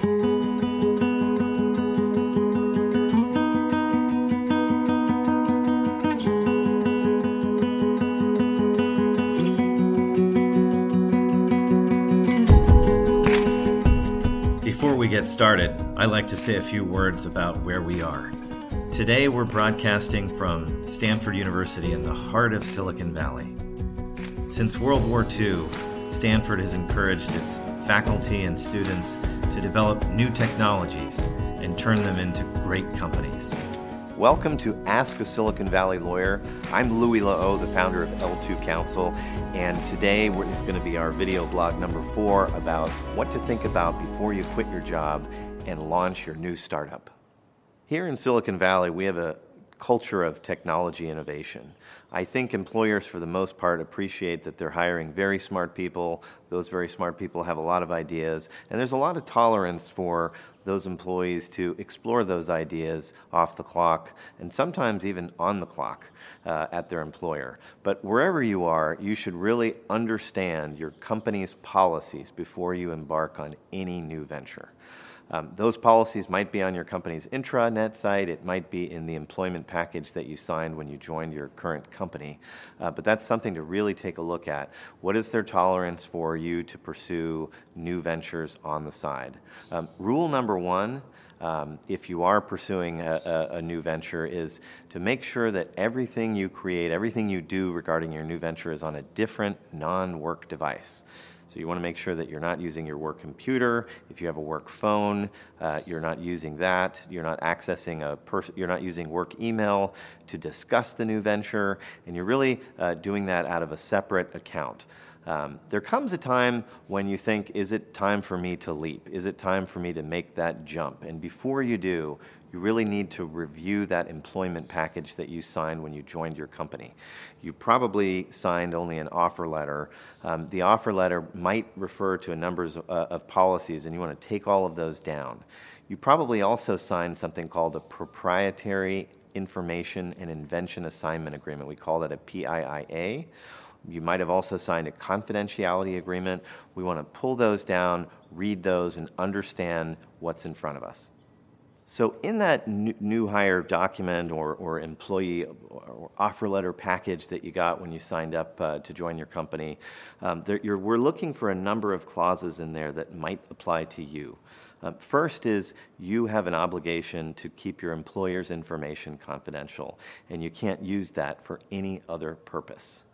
Before we get started, I like to say a few words about where we are. Today, we're broadcasting from Stanford University in the heart of Silicon Valley. Since World War II, Stanford has encouraged its faculty and students to develop new technologies and turn them into great companies. Welcome to Ask a Silicon Valley Lawyer. I'm Louis Lehot, the founder of L2 Counsel, and today is going to be our video blog number four about what to think about before you quit your job and launch your new startup. Here in Silicon Valley, we have a culture of technology innovation. I think employers, for the most part, appreciate that they're hiring very smart people. Those very smart people have a lot of ideas, and there's a lot of tolerance for those employees to explore those ideas off the clock and sometimes even on the clock uh, at their employer. But wherever you are, you should really understand your company's policies before you embark on any new venture. Um, those policies might be on your company's intranet site, it might be in the employment package that you signed when you joined your current company, uh, but that's something to really take a look at. What is their tolerance for you to pursue new ventures on the side? Um, rule number one um, if you are pursuing a, a, a, new venture is to make sure that everything you create, everything you do regarding your new venture is on a different non work device. So you want to make sure that you're not using your work computer. If you have a work phone, uh, you're not using that. You're not accessing a person. You're not using work email to discuss the new venture, and you're really uh, doing that out of a separate account. Um, there comes a time when you think, is it time for me to leap? Is it time for me to make that jump? And before you do, you really need to review that employment package that you signed when you joined your company. You probably signed only an offer letter. Um, the offer letter might refer to a number of, uh, of policies, and you want to take all of those down. You probably also signed something called a proprietary information and invention assignment agreement. We call that a PIIA. You might have also signed a confidentiality agreement. We want to pull those down, read those, and understand what's in front of us. So in that new hire document or, or employee or offer letter package that you got when you signed up uh, to join your company, um, there, we're looking for a number of clauses in there that might apply to you. Um, first is you have an obligation to keep your employer's information confidential, and you can't use that for any other purpose.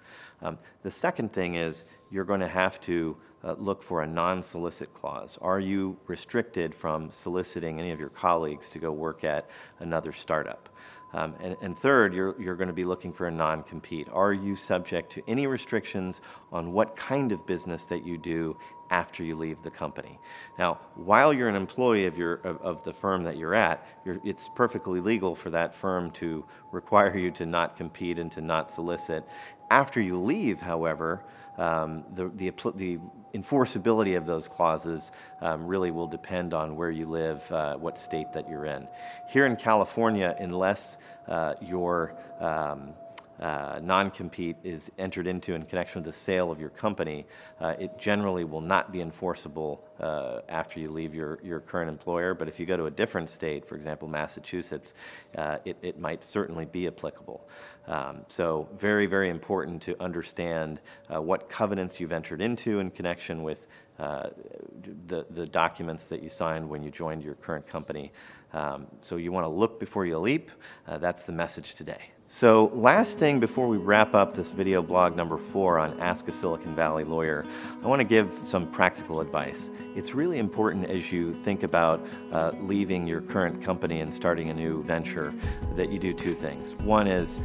Um, the second thing is you're going to have to uh, look for a non-solicit clause. Are you restricted from soliciting any of your colleagues to go work at another startup? Um, and, and, third, you're, you're going to be looking for a non compete. Are you subject to any restrictions on what kind of business that you do after you leave the company? Now, while you're an employee of, your, of, of the firm that you're at, you're, it's perfectly legal for that firm to require you to not compete and to not solicit. After you leave, however, um, the, the, the, enforceability of those clauses um, really will depend on where you live, uh, what state that you're in. Here in California, unless uh, your um, uh, non-compete is entered into in connection with the sale of your company, uh, it generally will not be enforceable uh, after you leave your, your current employer. But if you go to a different state, for example, Massachusetts, uh, it, it might certainly be applicable. Um, so very, very important to understand uh, what covenants you've entered into in connection with uh, the, the documents that you signed when you joined your current company. Um, so you want to look before you leap. that's the message today. So, last thing before we wrap up this video blog number four on Ask a Silicon Valley Lawyer, I want to give some practical advice. It's really important as you think about uh, leaving your current company and starting a new venture that you do two things. One is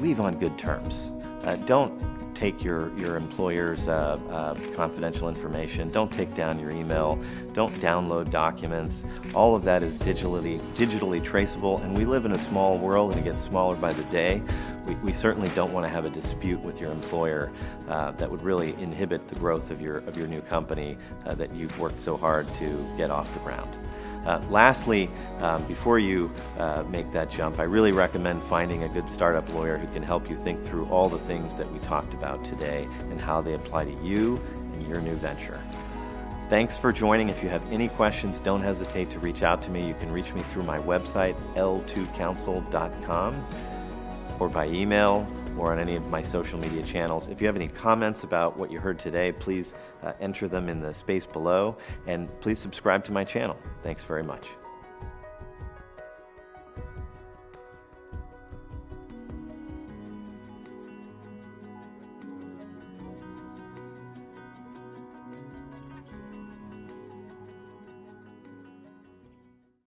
leave on good terms. Uh, don't take your, your employer's uh, uh, confidential information. Don't take down your email. Don't download documents. All of that is digitally, digitally traceable, and we live in a small world and it gets smaller by the day. We, we certainly don't want to have a dispute with your employer uh, that would really inhibit the growth of your, of your new company uh, that you've worked so hard to get off the ground. Uh, lastly, um, before you uh, make that jump, I really recommend finding a good startup lawyer who can help you think through all the things that we talked about today and how they apply to you and your new venture. Thanks for joining. If you have any questions, don't hesitate to reach out to me. You can reach me through my website, l2counsel.com, or by email or on any of my social media channels. If you have any comments about what you heard today, please uh, enter them in the space below and please subscribe to my channel. Thanks very much.